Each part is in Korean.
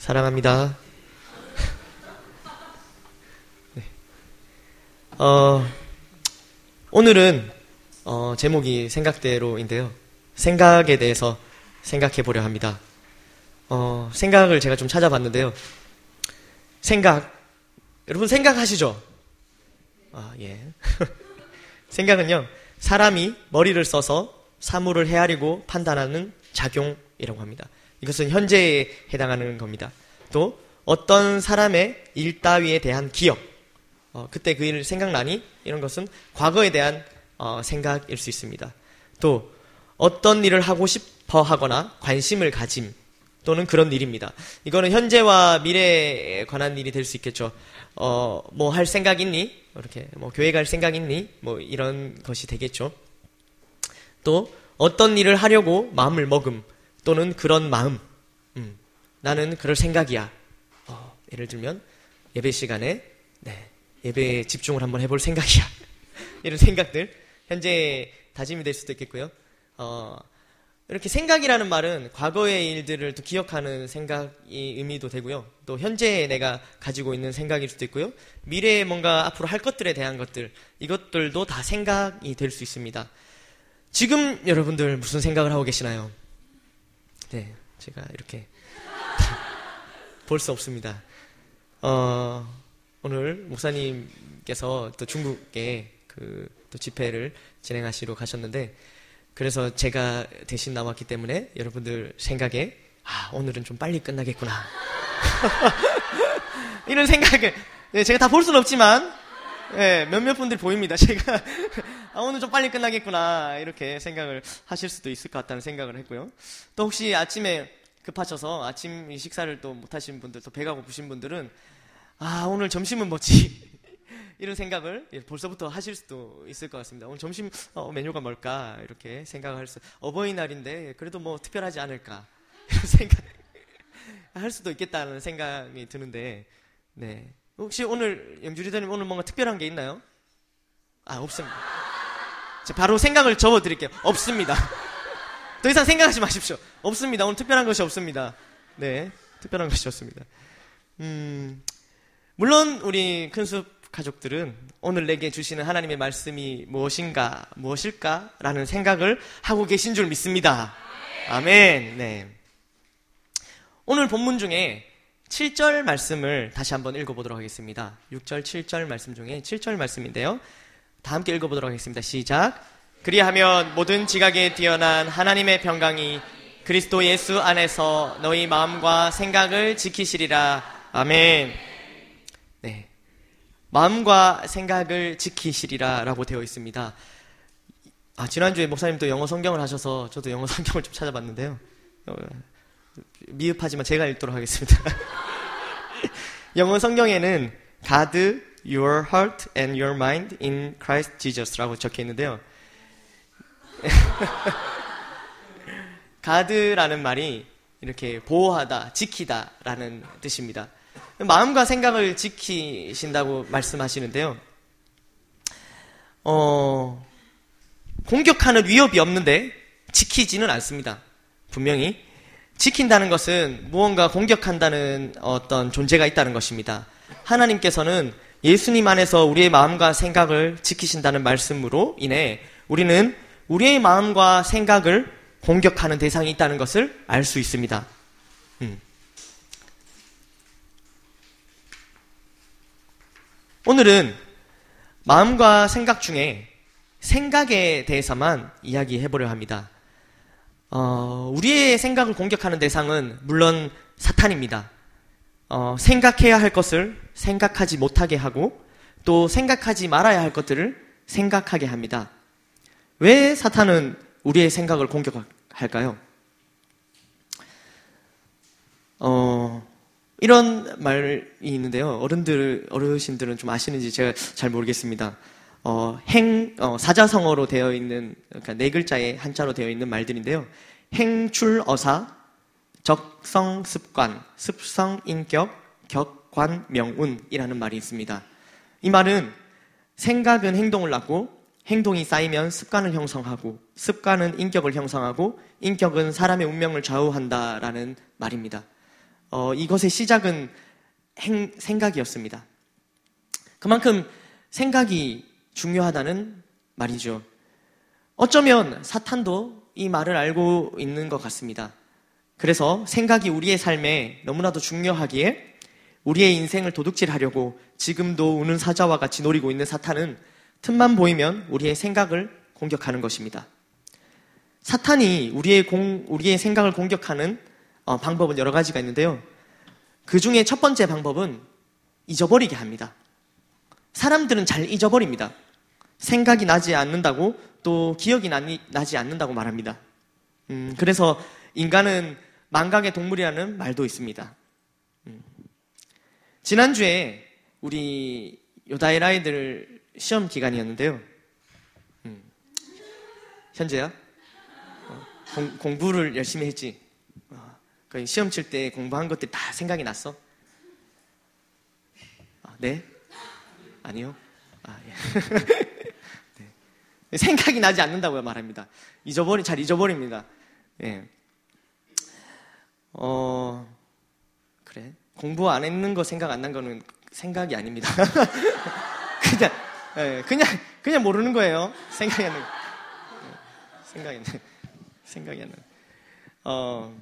사랑합니다. 네. 어, 오늘은 어, 제목이 생각대로인데요. 생각에 대해서 생각해 보려 합니다. 어, 생각을 제가 좀 찾아봤는데요. 생각, 여러분 생각하시죠? 아, 예. 생각은요, 사람이 머리를 써서 사물을 헤아리고 판단하는 작용이라고 합니다. 이것은 현재에 해당하는 겁니다. 또 어떤 사람의 일 따위에 대한 기억, 어, 그때 그일 생각나니? 이런 것은 과거에 대한 어, 생각일 수 있습니다. 또 어떤 일을 하고 싶어 하거나 관심을 가짐 또는 그런 일입니다. 이거는 현재와 미래에 관한 일이 될 수 있겠죠. 어, 뭐 할 생각 있니? 이렇게 뭐 교회 갈 생각 있니? 뭐 이런 것이 되겠죠. 또 어떤 일을 하려고 마음을 먹음 또는 그런 마음. 음, 나는 그럴 생각이야. 어, 예를 들면 예배 시간에 네, 예배에 집중을 한번 해볼 생각이야. 이런 생각들 현재 다짐이 될 수도 있겠고요. 어, 이렇게 생각이라는 말은 과거의 일들을 또 기억하는 생각이 의미도 되고요. 또 현재에 내가 가지고 있는 생각일 수도 있고요. 미래에 뭔가 앞으로 할 것들에 대한 것들, 이것들도 다 생각이 될 수 있습니다. 지금 여러분들 무슨 생각을 하고 계시나요? 네, 제가 이렇게 볼 수 없습니다. 어, 오늘 목사님께서 또 중국에 그 또 집회를 진행하시러 가셨는데 그래서 제가 대신 나왔기 때문에 여러분들 생각에 아 오늘은 좀 빨리 끝나겠구나 이런 생각을 네, 제가 다 볼 수는 없지만 네, 몇몇 분들 보입니다. 제가 아, 오늘 좀 빨리 끝나겠구나 이렇게 생각을 하실 수도 있을 것 같다는 생각을 했고요. 또 혹시 아침에 급하셔서 아침 식사를 또 못하신 분들, 또 배가 고프신 분들은 아 오늘 점심은 뭐지 이런 생각을 벌써부터 하실 수도 있을 것 같습니다. 오늘 점심 어, 메뉴가 뭘까 이렇게 생각할 수 어버이날인데 그래도 뭐 특별하지 않을까 이런 생각 할 수도 있겠다는 생각이 드는데 네 혹시 오늘 영주 리더님 오늘 뭔가 특별한 게 있나요? 아 없습니다. 바로 생각을 접어드릴게요. 없습니다. 더 이상 생각하지 마십시오. 없습니다. 오늘 특별한 것이 없습니다. 네, 특별한 것이 없습니다. 음, 물론 우리 큰숲 가족들은 오늘 내게 주시는 하나님의 말씀이 무엇인가, 무엇일까라는 생각을 하고 계신 줄 믿습니다. 아멘. 네. 오늘 본문 중에 7절 말씀을 다시 한번 읽어보도록 하겠습니다. 6절, 7절 말씀 중에 7절 말씀인데요. 다 함께 읽어보도록 하겠습니다. 시작. 그리하면 모든 지각에 뛰어난 하나님의 평강이 그리스도 예수 안에서 너희 마음과 생각을 지키시리라. 아멘. 네. 마음과 생각을 지키시리라 라고 되어 있습니다. 아, 지난주에 목사님도 영어 성경을 하셔서 저도 영어 성경을 좀 찾아봤는데요. 어, 미흡하지만 제가 읽도록 하겠습니다. 영어 성경에는 God, your heart and your mind in Christ Jesus라고 적혀 있는데요. 가드라는 말이 이렇게 보호하다, 지키다라는 뜻입니다. 마음과 생각을 지키신다고 말씀하시는데요. 어, 공격하는 위협이 없는데 지키지는 않습니다. 분명히 지킨다는 것은 무언가 공격한다는 어떤 존재가 있다는 것입니다. 하나님께서는 예수님 안에서 우리의 마음과 생각을 지키신다는 말씀으로 인해 우리는 우리의 마음과 생각을 공격하는 대상이 있다는 것을 알 수 있습니다. 음. 오늘은 마음과 생각 중에 생각에 대해서만 이야기해 보려 합니다. 어, 우리의 생각을 공격하는 대상은 물론 사탄입니다. 어, 생각해야 할 것을 생각하지 못하게 하고 또 생각하지 말아야 할 것들을 생각하게 합니다. 왜 사탄은 우리의 생각을 공격할까요? 어, 이런 말이 있는데요. 어른들, 어르신들은 좀 아시는지 제가 잘 모르겠습니다. 어, 행, 어, 사자성어로 되어 있는, 그러니까 네 글자의 한자로 되어 있는 말들인데요. 행출어사, 적성 습관, 습성 인격, 격관 명운이라는 말이 있습니다. 이 말은 생각은 행동을 낳고 행동이 쌓이면 습관을 형성하고 습관은 인격을 형성하고 인격은 사람의 운명을 좌우한다라는 말입니다. 어, 이것의 시작은 행, 생각이었습니다. 그만큼 생각이 중요하다는 말이죠. 어쩌면 사탄도 이 말을 알고 있는 것 같습니다. 그래서 생각이 우리의 삶에 너무나도 중요하기에 우리의 인생을 도둑질하려고 지금도 우는 사자와 같이 노리고 있는 사탄은 틈만 보이면 우리의 생각을 공격하는 것입니다. 사탄이 우리의 공, 우리의 생각을 공격하는 어, 방법은 여러 가지가 있는데요. 그 중에 첫 번째 방법은 잊어버리게 합니다. 사람들은 잘 잊어버립니다. 생각이 나지 않는다고 또 기억이 나니, 나지 않는다고 말합니다. 음, 그래서 인간은 망각의 동물이라는 말도 있습니다. 음. 지난주에 우리 요다일 아이들 시험 기간이었는데요. 음. 현재야? 어, 공, 공부를 열심히 했지. 어, 그 시험 칠 때 공부한 것들 다 생각이 났어? 아, 네? 아니요? 아, 예. 네. 생각이 나지 않는다고 말합니다. 잊어버리, 잘 잊어버립니다. 예. 어, 그래. 공부 안 했는 거 생각 안 난 거는 생각이 아닙니다. 그냥, 예, 그냥, 그냥 모르는 거예요. 생각이 안 나. 생각이 안 나. 생각이 안 나. 어,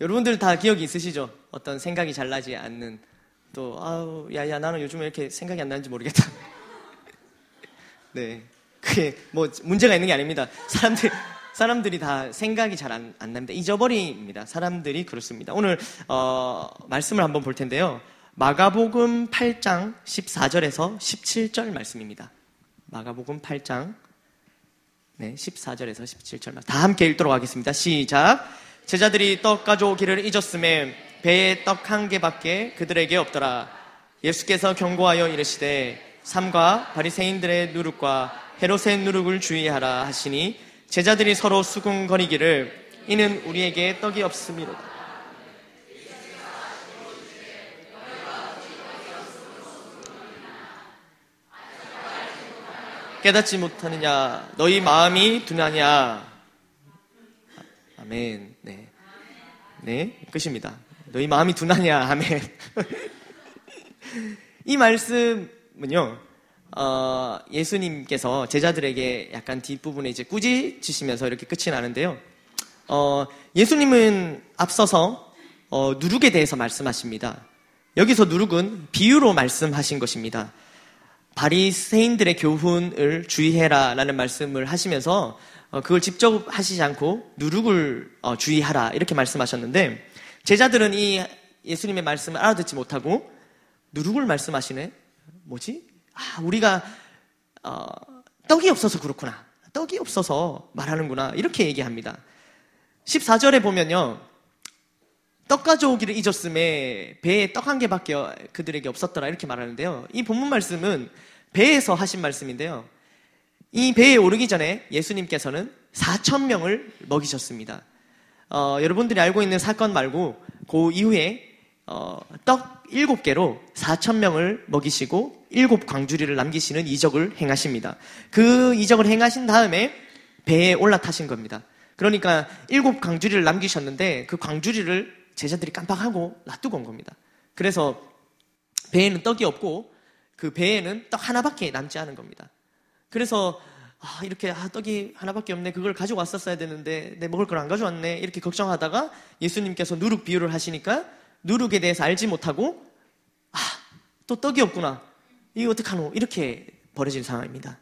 여러분들 다 기억이 있으시죠? 어떤 생각이 잘 나지 않는 또 아우 야야 나는 요즘에 이렇게 생각이 안 나는지 모르겠다. 네, 그게 뭐 문제가 있는 게 아닙니다. 사람들 사람들이 다 생각이 잘 안 안 납니다. 잊어버립니다. 사람들이 그렇습니다. 오늘 어, 말씀을 한번 볼 텐데요. 마가복음 8장 14절에서 17절 말씀입니다. 마가복음 8장 네, 14절에서 17절 말씀. 다 함께 읽도록 하겠습니다. 시작. 제자들이 떡 가져오기를 잊었음에 배에 떡 한 개밖에 그들에게 없더라. 예수께서 경고하여 이르시되 삼과 바리새인들의 누룩과 헤롯의 누룩을 주의하라 하시니 제자들이 서로 수군거리기를 이는 우리에게 떡이 없음이로다. 깨닫지 못하느냐? 너희 마음이 둔하냐? 아멘. 네. 네 끝입니다. 너희 마음이 둔하냐? 아멘. 이 말씀은요 어, 예수님께서 제자들에게 약간 뒷부분에 이제 꾸짖으시면서 이렇게 끝이 나는데요. 어, 예수님은 앞서서 어, 누룩에 대해서 말씀하십니다. 여기서 누룩은 비유로 말씀하신 것입니다. 바리새인들의 교훈을 주의해라라는 말씀을 하시면서 어, 그걸 직접 하시지 않고 누룩을 어, 주의하라 이렇게 말씀하셨는데 제자들은 이 예수님의 말씀을 알아듣지 못하고 누룩을 말씀하시네. 뭐지? 아, 우리가 어, 떡이 없어서 그렇구나. 떡이 없어서 말하는구나. 이렇게 얘기합니다. 14절에 보면요. 떡 가져오기를 잊었음에 배에 떡 한 개밖에 그들에게 없었더라. 이렇게 말하는데요. 이 본문 말씀은 배에서 하신 말씀인데요. 이 배에 오르기 전에 예수님께서는 4천 명을 먹이셨습니다. 어, 여러분들이 알고 있는 사건 말고 그 이후에 어, 떡 7개로 4천 명을 먹이시고 일곱 광주리를 남기시는 이적을 행하십니다. 그 이적을 행하신 다음에 배에 올라타신 겁니다. 그러니까 일곱 광주리를 남기셨는데 그 광주리를 제자들이 깜빡하고 놔두고 온 겁니다. 그래서 배에는 떡이 없고 그 배에는 떡 하나밖에 남지 않은 겁니다. 그래서 아, 이렇게 아, 떡이 하나밖에 없네. 그걸 가지고 왔었어야 되는데 내 먹을 걸 안 가져왔네. 이렇게 걱정하다가 예수님께서 누룩 비유를 하시니까 누룩에 대해서 알지 못하고 아, 또 떡이 없구나. 이거 어떡하노? 이렇게 벌어진 상황입니다.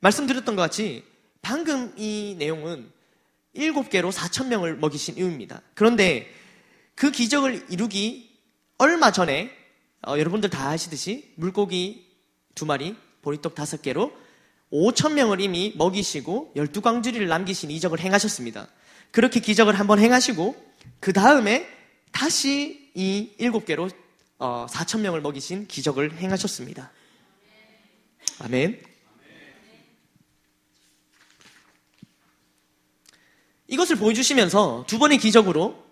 말씀드렸던 것 같이 방금 이 내용은 일곱 개로 4천 명을 먹이신 이유입니다. 그런데 그 기적을 이루기 얼마 전에 어, 여러분들 다 아시듯이 물고기 두 마리, 보리떡 다섯 개로 5천 명을 이미 먹이시고 열두 광주리를 남기신 이적을 행하셨습니다. 그렇게 기적을 한번 행하시고 그 다음에 다시 이 일곱 개로 어, 4천 명을 먹이신 기적을 행하셨습니다. 아멘. 이것을 보여주시면서 두 번의 기적으로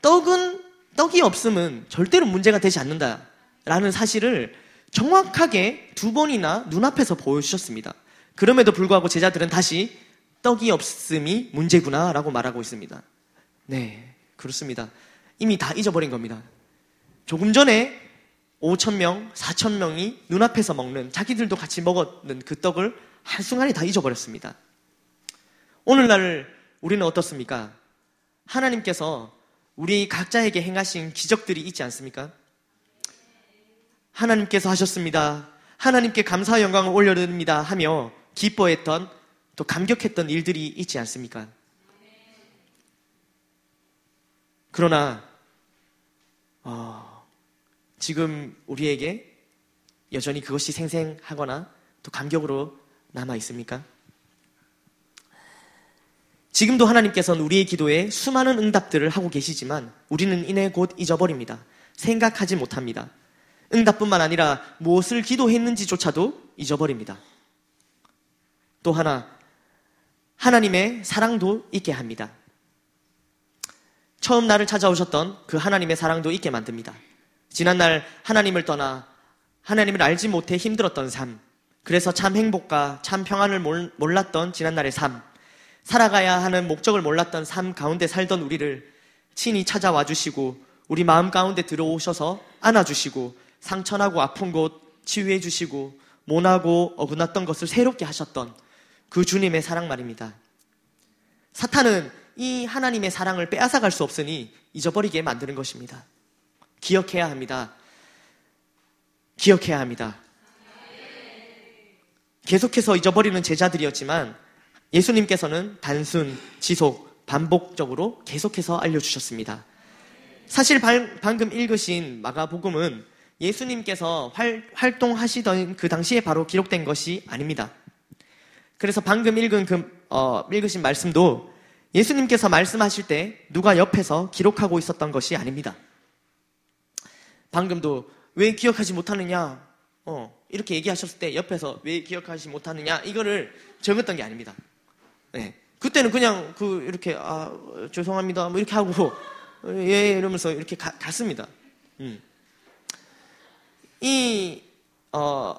떡은 떡이 없음은 절대로 문제가 되지 않는다라는 사실을 정확하게 두 번이나 눈앞에서 보여주셨습니다. 그럼에도 불구하고 제자들은 다시 떡이 없음이 문제구나라고 말하고 있습니다. 네, 그렇습니다. 이미 다 잊어버린 겁니다. 조금 전에 5천명, 4천명이 눈앞에서 먹는 자기들도 같이 먹었는 그 떡을 한순간에 다 잊어버렸습니다. 오늘날 우리는 어떻습니까? 하나님께서 우리 각자에게 행하신 기적들이 있지 않습니까? 하나님께서 하셨습니다. 하나님께 감사 영광을 올려드립니다 하며 기뻐했던 또 감격했던 일들이 있지 않습니까? 그러나 어, 지금 우리에게 여전히 그것이 생생하거나 또 감격으로 남아 있습니까? 지금도 하나님께서는 우리의 기도에 수많은 응답들을 하고 계시지만 우리는 이내 곧 잊어버립니다. 생각하지 못합니다. 응답뿐만 아니라 무엇을 기도했는지조차도 잊어버립니다. 또 하나, 하나님의 사랑도 있게 합니다. 처음 나를 찾아오셨던 그 하나님의 사랑도 있게 만듭니다. 지난날 하나님을 떠나 하나님을 알지 못해 힘들었던 삶, 그래서 참 행복과 참 평안을 몰랐던 지난날의 삶, 살아가야 하는 목적을 몰랐던 삶 가운데 살던 우리를 친히 찾아와 주시고 우리 마음 가운데 들어오셔서 안아주시고 상처나고 아픈 곳 치유해 주시고 모나고 어긋났던 것을 새롭게 하셨던 그 주님의 사랑 말입니다. 사탄은 이 하나님의 사랑을 빼앗아갈 수 없으니 잊어버리게 만드는 것입니다. 기억해야 합니다. 기억해야 합니다. 계속해서 잊어버리는 제자들이었지만 예수님께서는 단순, 지속, 반복적으로 계속해서 알려주셨습니다. 사실 방금 읽으신 마가복음은 예수님께서 활, 활동하시던 그 당시에 바로 기록된 것이 아닙니다. 그래서 방금 읽은 그, 어, 읽으신 말씀도 예수님께서 말씀하실 때 누가 옆에서 기록하고 있었던 것이 아닙니다. 방금도 왜 기억하지 못하느냐, 어, 이렇게 얘기하셨을 때 옆에서 왜 기억하지 못하느냐, 이거를 적었던 게 아닙니다. 네. 그때는 그냥 그 이렇게 아 죄송합니다 뭐 이렇게 하고 예 이러면서 이렇게 가, 갔습니다. 음. 이 어,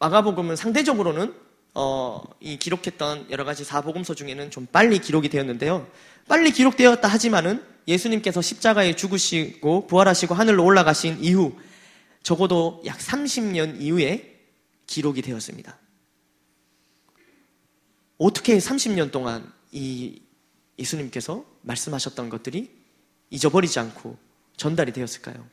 마가복음은 상대적으로는 어, 이 기록했던 여러 가지 사복음서 중에는 좀 빨리 기록이 되었는데요. 빨리 기록되었다 하지만은 예수님께서 십자가에 죽으시고 부활하시고 하늘로 올라가신 이후 적어도 약 30년 이후에 기록이 되었습니다. 어떻게 30년 동안 이 예수님께서 말씀하셨던 것들이 잊어버리지 않고 전달이 되었을까요?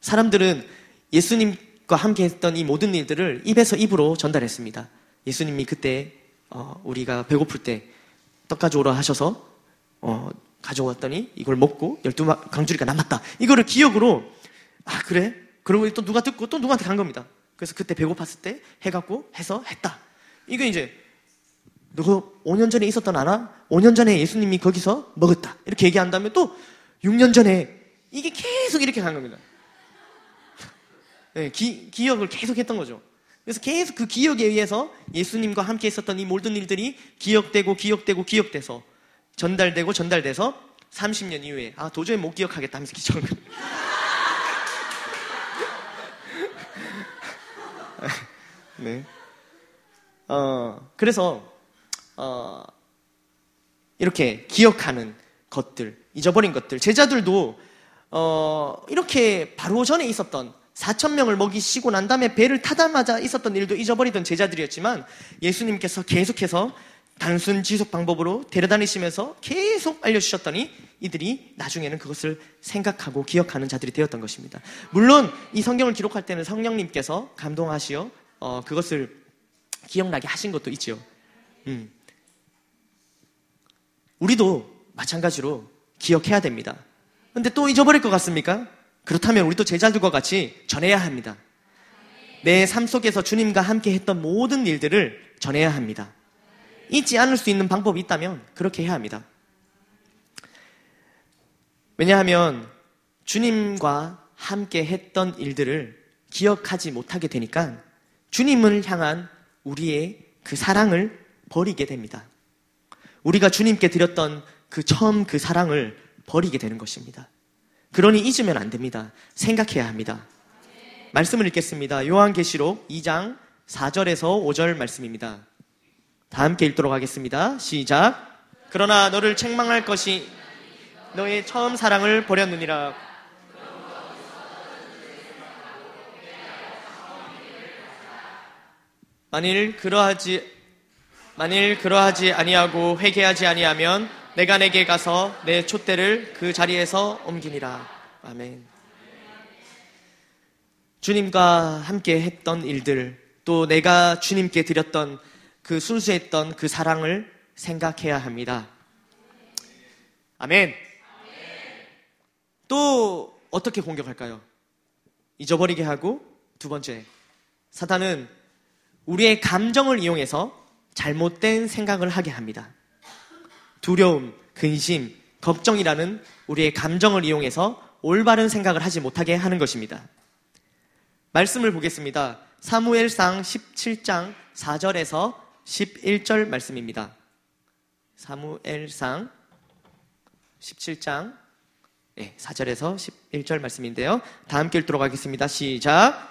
사람들은 예수님 과 함께 했던 이 모든 일들을 입에서 입으로 전달했습니다. 예수님이 그때 어, 우리가 배고플 때 떡 가져오라 하셔서 어, 가져왔더니 이걸 먹고 열두 강주리가 남았다. 이거를 기억으로 아 그래? 그러고 또 누가 듣고 또 누구한테 간 겁니다. 그래서 그때 배고팠을 때 해갖고 해서 했다. 이거 이제 너 5년 전에 있었던 알아? 5년 전에 예수님이 거기서 먹었다. 이렇게 얘기한 다음에 또 6년 전에 이게 계속 이렇게 간 겁니다. 네, 기, 기억을 계속 했던 거죠. 그래서 계속 그 기억에 의해서 예수님과 함께 있었던 이 모든 일들이 기억되고 기억되고 기억돼서 전달되고 전달돼서 30년 이후에 아 도저히 못 기억하겠다 하면서 기적을 네. 어, 그래서 어, 이렇게 기억하는 것들, 잊어버린 것들. 제자들도 어, 이렇게 바로 전에 있었던 4천 명을 먹이시고 난 다음에 배를 타다마자 있었던 일도 잊어버리던 제자들이었지만 예수님께서 계속해서 단순 지속 방법으로 데려다니시면서 계속 알려주셨더니 이들이 나중에는 그것을 생각하고 기억하는 자들이 되었던 것입니다. 물론 이 성경을 기록할 때는 성령님께서 감동하시어 어, 그것을 기억나게 하신 것도 있죠. 음. 우리도 마찬가지로 기억해야 됩니다. 근데 또 잊어버릴 것 같습니까? 그렇다면 우리도 제자들과 같이 전해야 합니다. 내 삶 속에서 주님과 함께 했던 모든 일들을 전해야 합니다. 잊지 않을 수 있는 방법이 있다면 그렇게 해야 합니다. 왜냐하면 주님과 함께 했던 일들을 기억하지 못하게 되니까 주님을 향한 우리의 그 사랑을 버리게 됩니다. 우리가 주님께 드렸던 그 처음 그 사랑을 버리게 되는 것입니다. 그러니 잊으면 안 됩니다. 생각해야 합니다. 말씀을 읽겠습니다. 요한계시록 2장 4절에서 5절 말씀입니다. 다 함께 읽도록 하겠습니다. 시작. 그러나 너를 책망할 것이 너의 처음 사랑을 버렸느니라. 만일 그러하지 만일 그러하지 아니하고 회개하지 아니하면 내가 내게 가서 내 촛대를 그 자리에서 옮기니라. 아멘. 주님과 함께 했던 일들, 또 내가 주님께 드렸던 그 순수했던 그 사랑을 생각해야 합니다. 아멘. 또 어떻게 공격할까요? 잊어버리게 하고 두 번째, 사탄은 우리의 감정을 이용해서 잘못된 생각을 하게 합니다. 두려움, 근심, 걱정이라는 우리의 감정을 이용해서 올바른 생각을 하지 못하게 하는 것입니다. 말씀을 보겠습니다. 사무엘상 17장 4절에서 11절 말씀입니다. 사무엘상 17장 네, 4절에서 11절 말씀인데요. 다 함께 읽도록 하겠습니다. 시작.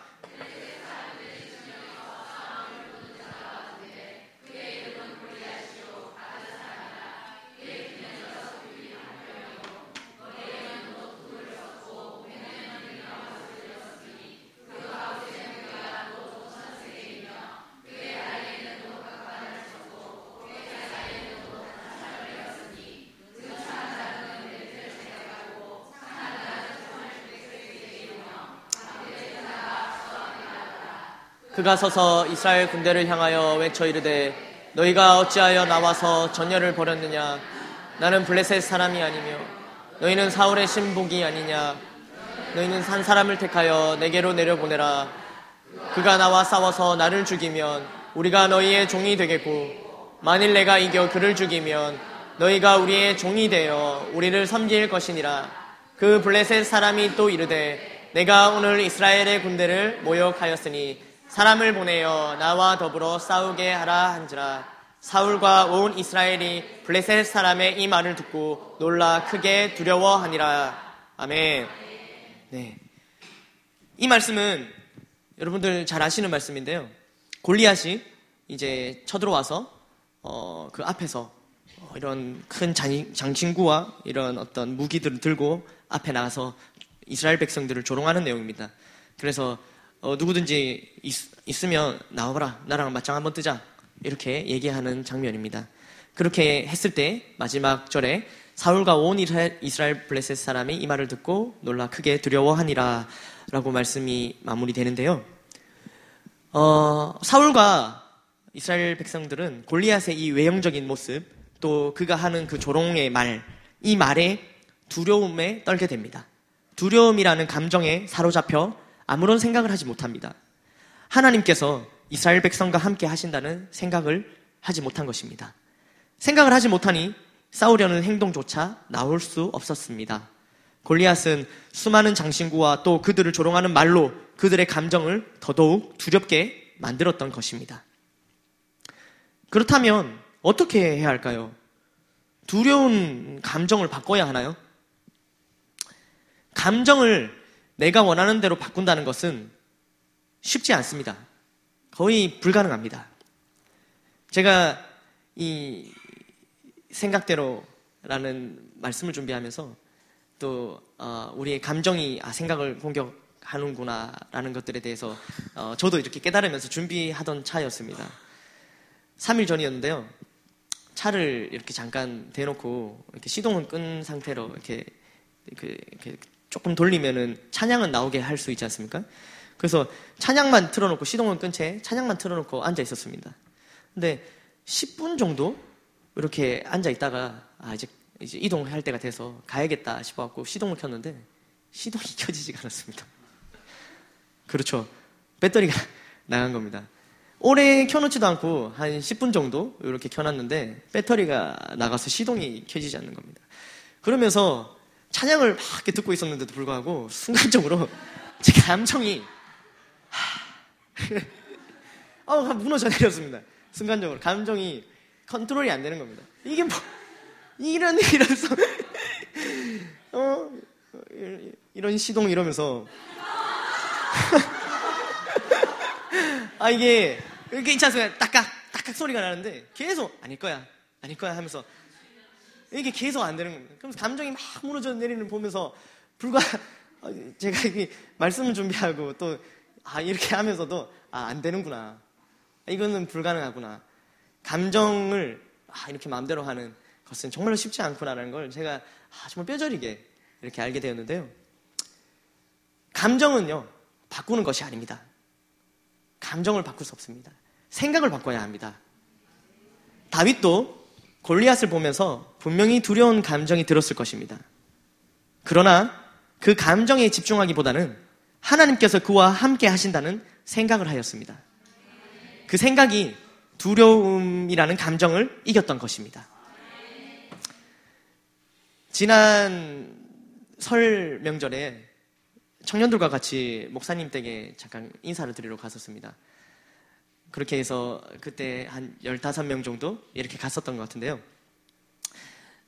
그가 서서 이스라엘 군대를 향하여 외쳐 이르되 너희가 어찌하여 나와서 전열을 벌였느냐? 나는 블레셋 사람이 아니며 너희는 사울의 신복이 아니냐? 너희는 산 사람을 택하여 내게로 내려보내라. 그가 나와 싸워서 나를 죽이면 우리가 너희의 종이 되겠고 만일 내가 이겨 그를 죽이면 너희가 우리의 종이 되어 우리를 섬길 것이니라. 그 블레셋 사람이 또 이르되 내가 오늘 이스라엘의 군대를 모욕하였으니 사람을 보내어 나와 더불어 싸우게 하라 한지라 사울과 온 이스라엘이 블레셋 사람의 이 말을 듣고 놀라 크게 두려워하니라 아멘. 네. 이 말씀은 여러분들 잘 아시는 말씀인데요. 골리앗이 이제 쳐들어와서 어, 그 앞에서 어, 이런 큰 장신구와 이런 어떤 무기들을 들고 앞에 나가서 이스라엘 백성들을 조롱하는 내용입니다. 그래서 어, 누구든지 있, 으면 나와봐라. 나랑 맞짱 한번 뜨자. 이렇게 얘기하는 장면입니다. 그렇게 했을 때 마지막 절에 사울과 온 이스라엘 블레셋 사람이 이 말을 듣고 놀라 크게 두려워하니라 라고 말씀이 마무리되는데요. 어, 사울과 이스라엘 백성들은 골리앗의 이 외형적인 모습 또 그가 하는 그 조롱의 말, 이 말에 두려움에 떨게 됩니다. 두려움이라는 감정에 사로잡혀 아무런 생각을 하지 못합니다. 하나님께서 이스라엘 백성과 함께 하신다는 생각을 하지 못한 것입니다. 생각을 하지 못하니 싸우려는 행동조차 나올 수 없었습니다. 골리앗은 수많은 장신구와 또 그들을 조롱하는 말로 그들의 감정을 더더욱 두렵게 만들었던 것입니다. 그렇다면 어떻게 해야 할까요? 두려운 감정을 바꿔야 하나요? 감정을 내가 원하는 대로 바꾼다는 것은 쉽지 않습니다. 거의 불가능합니다. 제가 이 생각대로라는 말씀을 준비하면서 또 어, 우리의 감정이 아, 생각을 공격하는구나라는 것들에 대해서 어, 저도 이렇게 깨달으면서 준비하던 차였습니다. 3일 전이었는데요. 차를 이렇게 잠깐 대놓고 이렇게 시동은 끈 상태로 이렇게, 이렇게, 이렇게 조금 돌리면은 찬양은 나오게 할 수 있지 않습니까? 그래서 찬양만 틀어놓고 시동을 끈 채 찬양만 틀어놓고 앉아 있었습니다. 근데 10분 정도 이렇게 앉아 있다가 아 이제 이제 이동할 때가 돼서 가야겠다 싶어갖고 시동을 켰는데 시동이 켜지지가 않았습니다. 그렇죠. 배터리가 나간 겁니다. 오래 켜놓지도 않고 한 10분 정도 이렇게 켜놨는데 배터리가 나가서 시동이 켜지지 않는 겁니다. 그러면서 찬양을 막 이렇게 듣고 있었는데도 불구하고 순간적으로 제 감정이 어, 무너져 내렸습니다. 순간적으로 감정이 컨트롤이 안 되는 겁니다. 이게 뭐 이런 이러면서 어 이런 시동 이러면서 아 이게 이렇게 있지 않습니까? 딱딱 딱딱 소리가 나는데 계속 아닐 거야 아닐 거야 하면서 이게 계속 안 되는 겁니다. 그럼 감정이 막 무너져 내리는 보면서 불과 어, 제가 이게 말씀을 준비하고 또 아, 이렇게 하면서도 아, 안 되는구나. 이거는 불가능하구나. 감정을 아, 이렇게 마음대로 하는 것은 정말로 쉽지 않구나라는 걸 제가 아, 정말 뼈저리게 이렇게 알게 되었는데요. 감정은요, 바꾸는 것이 아닙니다. 감정을 바꿀 수 없습니다. 생각을 바꿔야 합니다. 다윗도 골리앗을 보면서 분명히 두려운 감정이 들었을 것입니다. 그러나 그 감정에 집중하기보다는 하나님께서 그와 함께 하신다는 생각을 하였습니다. 그 생각이 두려움이라는 감정을 이겼던 것입니다. 지난 설 명절에 청년들과 같이 목사님 댁에 잠깐 인사를 드리러 갔었습니다. 그렇게 해서 그때 한 15명 정도 이렇게 갔었던 것 같은데요.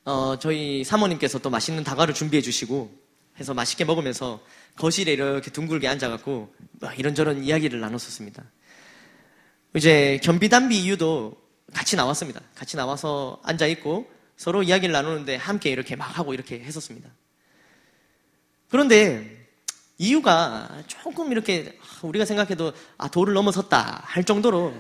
어, 저희 사모님께서 또 맛있는 다과를 준비해 주시고 해서 맛있게 먹으면서 거실에 이렇게 둥글게 앉아갖고 이런저런 이야기를 나눴었습니다. 이제 겸비담비 이유도 같이 나왔습니다. 같이 나와서 앉아있고 서로 이야기를 나누는데 함께 이렇게 막 하고 이렇게 했었습니다. 그런데 이유가 조금 이렇게 우리가 생각해도 아 도를 넘어섰다 할 정도로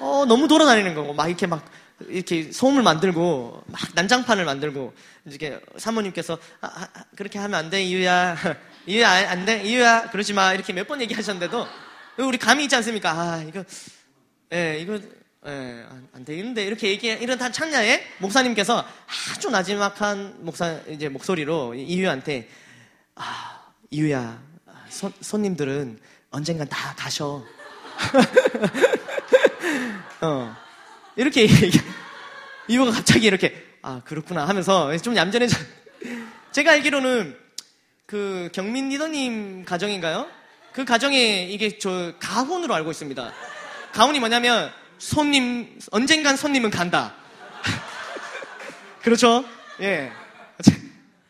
어, 너무 돌아다니는 거고 막 이렇게 막 이렇게 소음을 만들고 막 난장판을 만들고 이렇게 사모님께서 아, 아, 아 그렇게 하면 안 돼 이유야. 이유야 안 돼 이유야. 그러지 마. 이렇게 몇 번 얘기하셨는데도 우리 감이 있지 않습니까? 아 이거 예 이거 예, 안 되겠는데. 이렇게 얘기 이런 다 창냐에 목사님께서 아주 나지막한 목사 이제 목소리로 이유한테 아 이유야 손, 손님들은 언젠간 다 가셔. 어. 이렇게 이유가 갑자기 이렇게, 아, 그렇구나 하면서 좀 얌전해져. 제가 알기로는 그 경민 리더님 가정인가요? 그 가정에 이게 저 가훈으로 알고 있습니다. 가훈이 뭐냐면 손님, 언젠간 손님은 간다. 그렇죠? 예.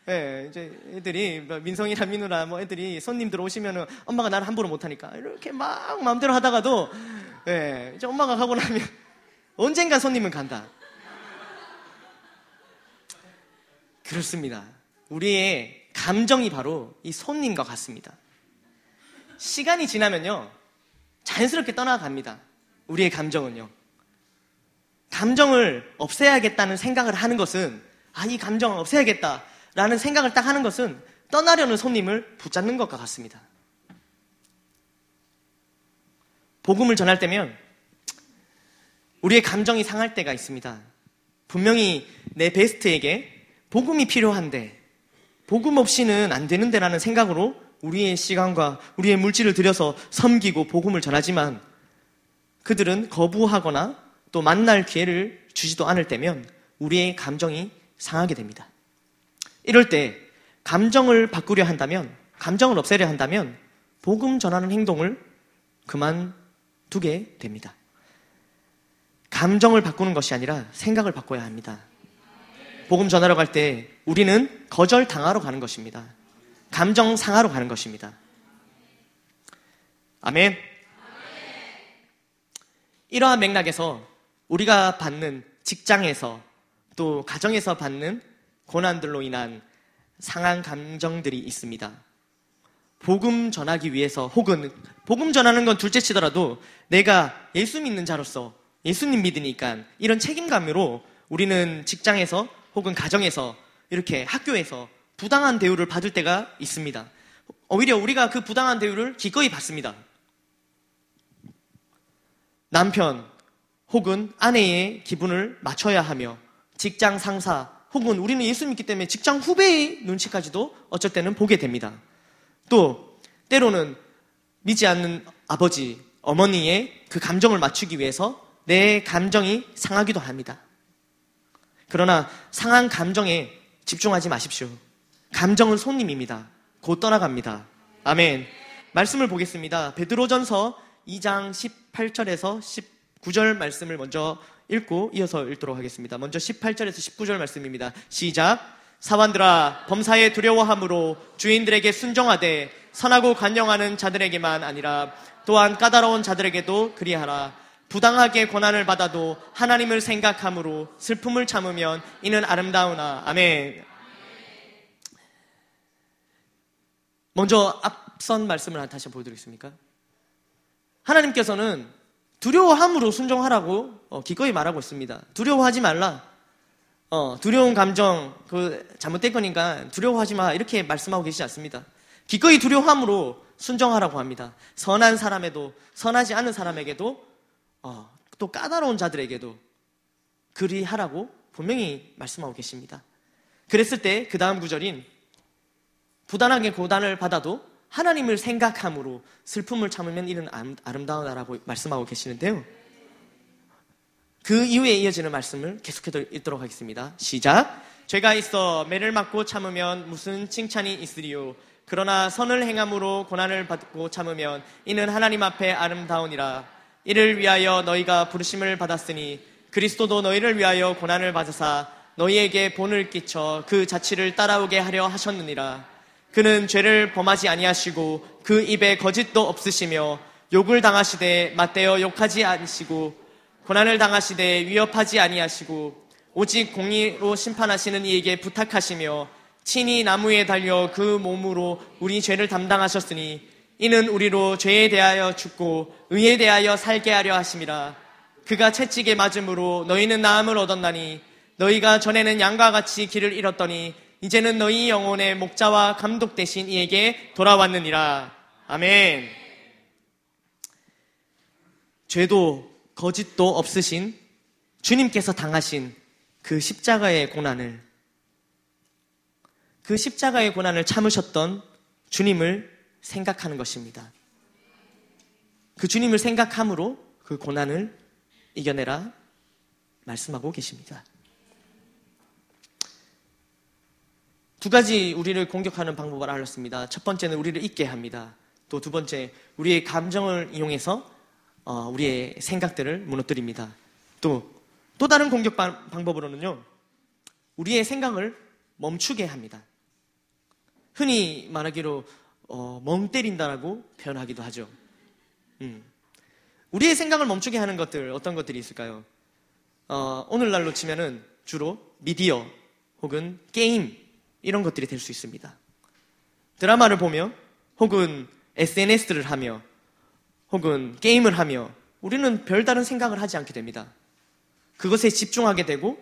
예, 이제 애들이 뭐 민성이나 민우나 뭐 애들이 손님들 오시면은 엄마가 나를 함부로 못하니까 이렇게 막 마음대로 하다가도 예, 이제 엄마가 가고 나면 언젠간 손님은 간다. 그렇습니다. 우리의 감정이 바로 이 손님과 같습니다. 시간이 지나면요, 자연스럽게 떠나갑니다. 우리의 감정은요. 감정을 없애야겠다는 생각을 하는 것은, 아, 이 감정을 없애야겠다. 라는 생각을 딱 하는 것은 떠나려는 손님을 붙잡는 것과 같습니다. 복음을 전할 때면 우리의 감정이 상할 때가 있습니다. 분명히 내 베스트에게 복음이 필요한데 복음 없이는 안 되는데라는 생각으로 우리의 시간과 우리의 물질을 들여서 섬기고 복음을 전하지만 그들은 거부하거나 또 만날 기회를 주지도 않을 때면 우리의 감정이 상하게 됩니다. 이럴 때 감정을 바꾸려 한다면, 감정을 없애려 한다면 복음 전하는 행동을 그만두게 됩니다. 감정을 바꾸는 것이 아니라 생각을 바꿔야 합니다. 복음 전하러 갈 때 우리는 거절 당하러 가는 것입니다. 감정 상하러 가는 것입니다. 아멘. 이러한 맥락에서 우리가 받는 직장에서 또 가정에서 받는 고난들로 인한 상한 감정들이 있습니다. 복음 전하기 위해서 혹은 복음 전하는 건 둘째 치더라도 내가 예수 믿는 자로서 예수님 믿으니까 이런 책임감으로 우리는 직장에서 혹은 가정에서 이렇게 학교에서 부당한 대우를 받을 때가 있습니다. 오히려 우리가 그 부당한 대우를 기꺼이 받습니다. 남편 혹은 아내의 기분을 맞춰야 하며 직장 상사 혹은 우리는 예수 믿기 때문에 직장 후배의 눈치까지도 어쩔 때는 보게 됩니다. 또 때로는 믿지 않는 아버지, 어머니의 그 감정을 맞추기 위해서 내 감정이 상하기도 합니다. 그러나 상한 감정에 집중하지 마십시오. 감정은 손님입니다. 곧 떠나갑니다. 아멘. 말씀을 보겠습니다. 베드로전서 2장 18절에서 19절 말씀을 먼저 읽고 이어서 읽도록 하겠습니다. 먼저 18절에서 19절 말씀입니다. 시작. 사관들아 범사에 두려워함으로 주인들에게 순종하되 선하고 간영하는 자들에게만 아니라 또한 까다로운 자들에게도 그리하라. 부당하게 고난을 받아도 하나님을 생각함으로 슬픔을 참으면 이는 아름다우나. 아멘. 먼저 앞선 말씀을 다시 보여드리겠습니까? 하나님께서는 두려워함으로 순종하라고 어, 기꺼이 말하고 있습니다. 두려워하지 말라. 어, 두려운 감정, 그, 잘못된 거니까 두려워하지 마. 이렇게 말씀하고 계시지 않습니다. 기꺼이 두려워함으로 순종하라고 합니다. 선한 사람에도, 선하지 않은 사람에게도, 어, 또 까다로운 자들에게도 그리하라고 분명히 말씀하고 계십니다. 그랬을 때 그 다음 구절인 부단하게 고단을 받아도 하나님을 생각함으로 슬픔을 참으면 이는 아름다우다라고 말씀하고 계시는데요. 그 이후에 이어지는 말씀을 계속해서 읽도록 하겠습니다. 시작. 죄가 있어 매를 맞고 참으면 무슨 칭찬이 있으리요. 그러나 선을 행함으로 고난을 받고 참으면 이는 하나님 앞에 아름다우니라. 이를 위하여 너희가 부르심을 받았으니 그리스도도 너희를 위하여 고난을 받으사 너희에게 본을 끼쳐 그 자취를 따라오게 하려 하셨느니라. 그는 죄를 범하지 아니하시고 그 입에 거짓도 없으시며 욕을 당하시되 맞대어 욕하지 않으시고 고난을 당하시되 위협하지 아니하시고 오직 공의로 심판하시는 이에게 부탁하시며 친히 나무에 달려 그 몸으로 우리 죄를 담당하셨으니 이는 우리로 죄에 대하여 죽고 의에 대하여 살게 하려 하심이라 그가 채찍에 맞음으로 너희는 나음을 얻었나니 너희가 전에는 양과 같이 길을 잃었더니 이제는 너희 영혼의 목자와 감독 대신 이에게 돌아왔느니라. 아멘. 죄도 거짓도 없으신 주님께서 당하신 그 십자가의 고난을 그 십자가의 고난을 참으셨던 주님을 생각하는 것입니다. 그 주님을 생각함으로 그 고난을 이겨내라 말씀하고 계십니다. 두 가지 우리를 공격하는 방법을 알렸습니다. 첫 번째는 우리를 잊게 합니다. 또 두 번째, 우리의 감정을 이용해서 어, 우리의 생각들을 무너뜨립니다. 또, 또 다른 공격 방법으로는요, 우리의 생각을 멈추게 합니다. 흔히 말하기로, 어, 멍 때린다라고 표현하기도 하죠. 음. 우리의 생각을 멈추게 하는 것들, 어떤 것들이 있을까요? 어, 오늘날로 치면은 주로 미디어 혹은 게임, 이런 것들이 될 수 있습니다. 드라마를 보며 혹은 SNS를 하며 혹은 게임을 하며 우리는 별다른 생각을 하지 않게 됩니다. 그것에 집중하게 되고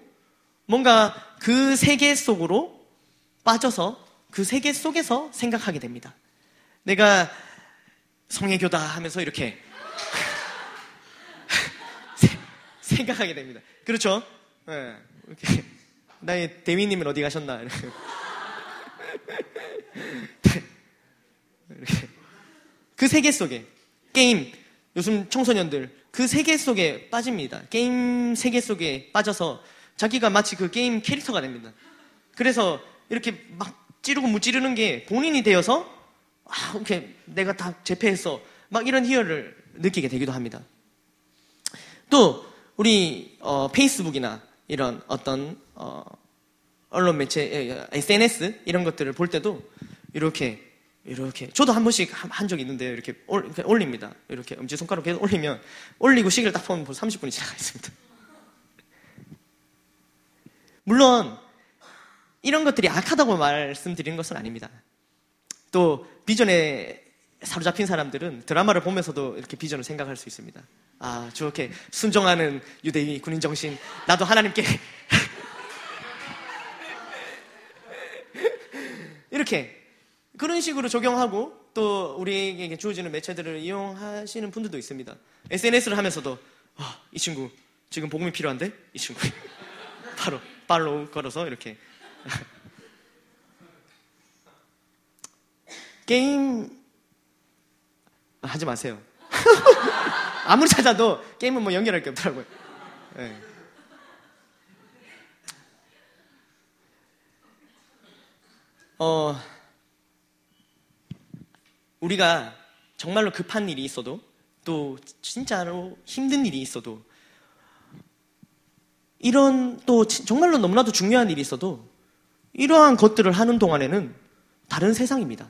뭔가 그 세계 속으로 빠져서 그 세계 속에서 생각하게 됩니다. 내가 성애교다 하면서 이렇게 생각하게 됩니다. 그렇죠? 네. 이렇게 나의 대위님은 어디 가셨나? 그 세계 속에 게임 요즘 청소년들 그 세계 속에 빠집니다. 게임 세계 속에 빠져서 자기가 마치 그 게임 캐릭터가 됩니다. 그래서 이렇게 막 찌르고 무찌르는 게 본인이 되어서 아, 이렇게 내가 다 제패했어. 막 이런 희열을 느끼게 되기도 합니다. 또 우리 어, 페이스북이나 이런 어떤 어, 언론 매체, SNS 이런 것들을 볼 때도 이렇게 이렇게 저도 한 번씩 한 적이 있는데 이렇게 올립니다. 이렇게 엄지 손가락 계속 올리면 올리고 시계를 딱 보면 벌써 30분이 지나가 있습니다. 물론 이런 것들이 악하다고 말씀드리는 것은 아닙니다. 또 비전에 사로잡힌 사람들은 드라마를 보면서도 이렇게 비전을 생각할 수 있습니다. 아, 저렇게 순종하는 유대인 군인 정신, 나도 하나님께 이렇게 그런 식으로 적용하고 또 우리에게 주어지는 매체들을 이용하시는 분들도 있습니다. SNS를 하면서도 아, 이 친구 지금 복음이 필요한데 이 친구 바로 팔로우 걸어서 이렇게 게임 하지 마세요. 아무리 찾아도 게임은 뭐 연결할 게 없더라고요. 네. 어, 우리가 정말로 급한 일이 있어도 또 진짜로 힘든 일이 있어도 이런 또 정말로 너무나도 중요한 일이 있어도 이러한 것들을 하는 동안에는 다른 세상입니다.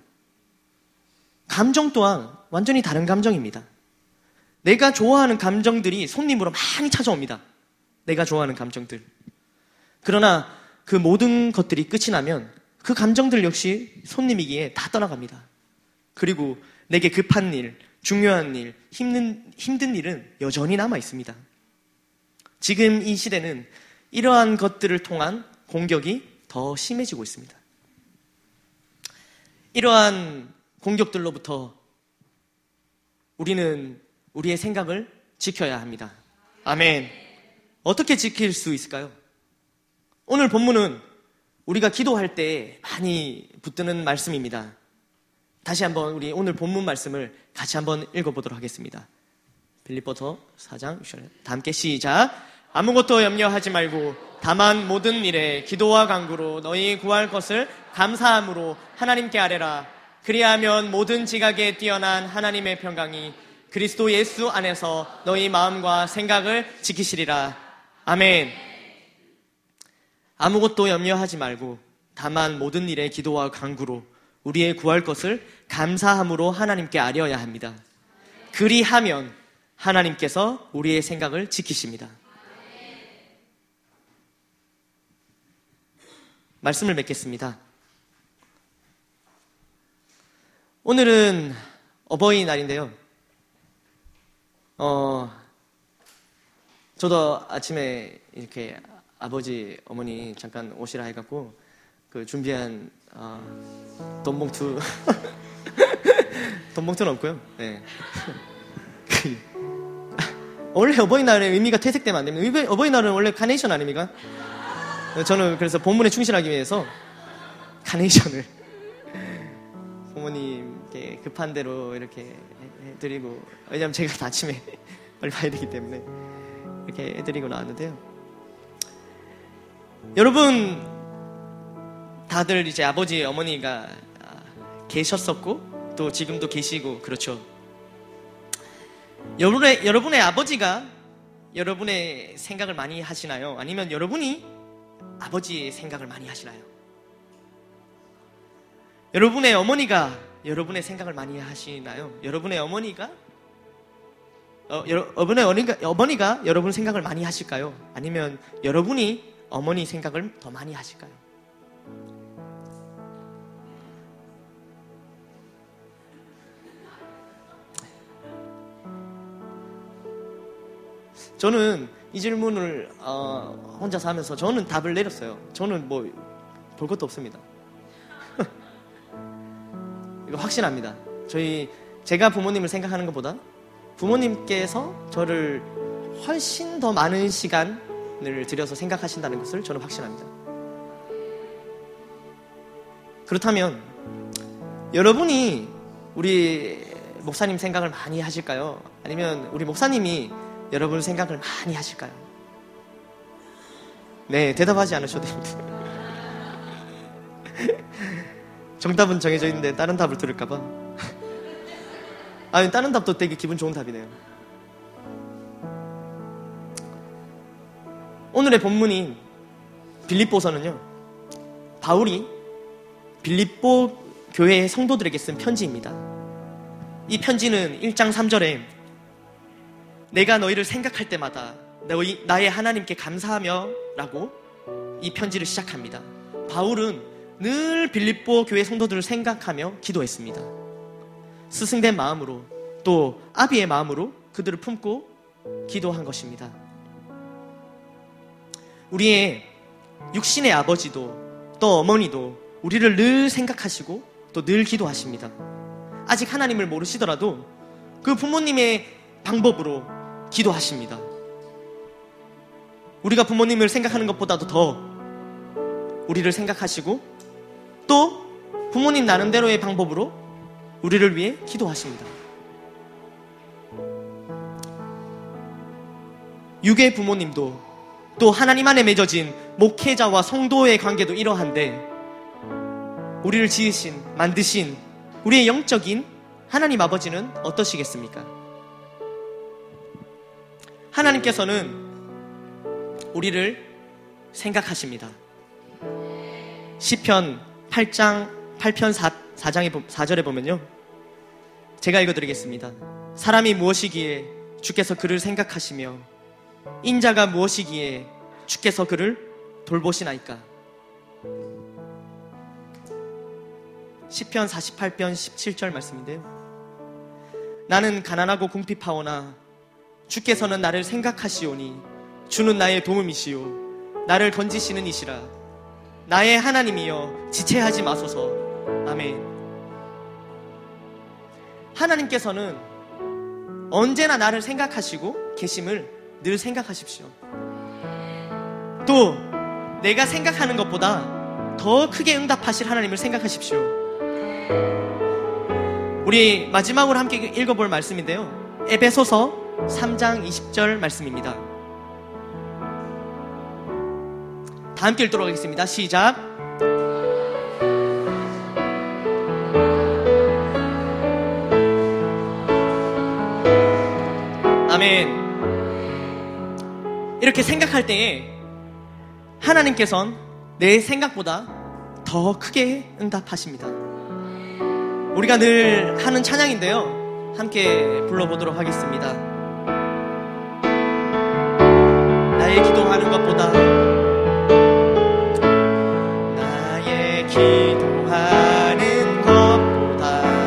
감정 또한 완전히 다른 감정입니다. 내가 좋아하는 감정들이 손님으로 많이 찾아옵니다. 내가 좋아하는 감정들. 그러나 그 모든 것들이 끝이 나면 그 감정들 역시 손님이기에 다 떠나갑니다. 그리고 내게 급한 일, 중요한 일, 힘든, 힘든 일은 여전히 남아 있습니다. 지금 이 시대는 이러한 것들을 통한 공격이 더 심해지고 있습니다. 이러한 공격들로부터 우리는 우리의 생각을 지켜야 합니다. 아멘. 어떻게 지킬 수 있을까요? 오늘 본문은 우리가 기도할 때 많이 붙드는 말씀입니다. 다시 한번 우리 오늘 본문 말씀을 같이 한번 읽어보도록 하겠습니다. 빌리포터 4장 6절. 다 함께 시작. 아무것도 염려하지 말고 다만 모든 일에 기도와 간구로 너희 구할 것을 감사함으로 하나님께 아뢰라. 그리하면 모든 지각에 뛰어난 하나님의 평강이 그리스도 예수 안에서 너희 마음과 생각을 지키시리라. 아멘. 아무것도 염려하지 말고 다만 모든 일에 기도와 간구로 우리의 구할 것을 감사함으로 하나님께 아뢰어야 합니다. 그리하면 하나님께서 우리의 생각을 지키십니다. 말씀을 맺겠습니다. 오늘은 어버이날인데요. 어, 저도 아침에 이렇게 아버지, 어머니 잠깐 오시라 해갖고 그 준비한 어, 돈봉투 돈봉투는 없고요. 네. 원래 어버이날의 의미가 퇴색되면 안 됩니다. 어버이날은 원래 카네이션 아닙니까? 저는 그래서 본문에 충실하기 위해서 카네이션을 부모님께 급한 대로 이렇게 해드리고 왜냐면 제가 아침에 빨리 봐야 되기 때문에 이렇게 해드리고 나왔는데요. 여러분 다들 이제 아버지 어머니가 계셨었고 또 지금도 계시고 그렇죠. 여러분의 여러분의 아버지가 여러분의 생각을 많이 하시나요? 아니면 여러분이 아버지의 생각을 많이 하시나요? 여러분의 어머니가 여러분의 생각을 많이 하시나요? 여러분의 어머니가 어, 여러분의 어머니가, 어머니가 여러분 생각을 많이 하실까요? 아니면 여러분이 어머니 생각을 더 많이 하실까요? 저는 이 질문을 어, 혼자서 하면서 저는 답을 내렸어요. 저는 뭐 볼 것도 없습니다. 이거 확신합니다. 저희 제가 부모님을 생각하는 것보다 부모님께서 저를 훨씬 더 많은 시간을 들여서 생각하신다는 것을 저는 확신합니다. 그렇다면 여러분이 우리 목사님 생각을 많이 하실까요? 아니면 우리 목사님이 여러분 생각을 많이 하실까요? 네, 대답하지 않으셔도 됩니다. 정답은 정해져 있는데 다른 답을 들을까봐. 아니, 다른 답도 되게 기분 좋은 답이네요. 오늘의 본문인 빌립보서는요, 바울이 빌립보 교회의 성도들에게 쓴 편지입니다. 이 편지는 1장 3절에 내가 너희를 생각할 때마다 너희, 나의 하나님께 감사하며 라고 이 편지를 시작합니다. 바울은 늘 빌립보 교회 성도들을 생각하며 기도했습니다. 스승된 마음으로 또 아비의 마음으로 그들을 품고 기도한 것입니다. 우리의 육신의 아버지도 또 어머니도 우리를 늘 생각하시고 또 늘 기도하십니다. 아직 하나님을 모르시더라도 그 부모님의 방법으로 기도하십니다. 우리가 부모님을 생각하는 것보다도 더 우리를 생각하시고 또 부모님 나름대로의 방법으로 우리를 위해 기도하십니다. 육의 부모님도 또 하나님 안에 맺어진 목회자와 성도의 관계도 이러한데 우리를 지으신, 만드신 우리의 영적인 하나님 아버지는 어떠시겠습니까? 하나님께서는 우리를 생각하십니다. 시편 8장 8편 4, 4장에 4절에 보면요. 제가 읽어 드리겠습니다. 사람이 무엇이기에 주께서 그를 생각하시며 인자가 무엇이기에 주께서 그를 돌보시나이까? 시편 48편 17절 말씀인데요. 나는 가난하고 궁핍하오나 주께서는 나를 생각하시오니 주는 나의 도움이시오. 나를 건지시는 이시라. 나의 하나님이여 지체하지 마소서. 아멘. 하나님께서는 언제나 나를 생각하시고 계심을 늘 생각하십시오. 또 내가 생각하는 것보다 더 크게 응답하실 하나님을 생각하십시오. 우리 마지막으로 함께 읽어볼 말씀인데요. 에베소서 3장 20절 말씀입니다. 다 함께 읽도록 하겠습니다. 시작. 아멘. 이렇게 생각할 때에 하나님께선 내 생각보다 더 크게 응답하십니다. 우리가 늘 하는 찬양인데요. 함께 불러보도록 하겠습니다. 기도하는 것보다 나의 기도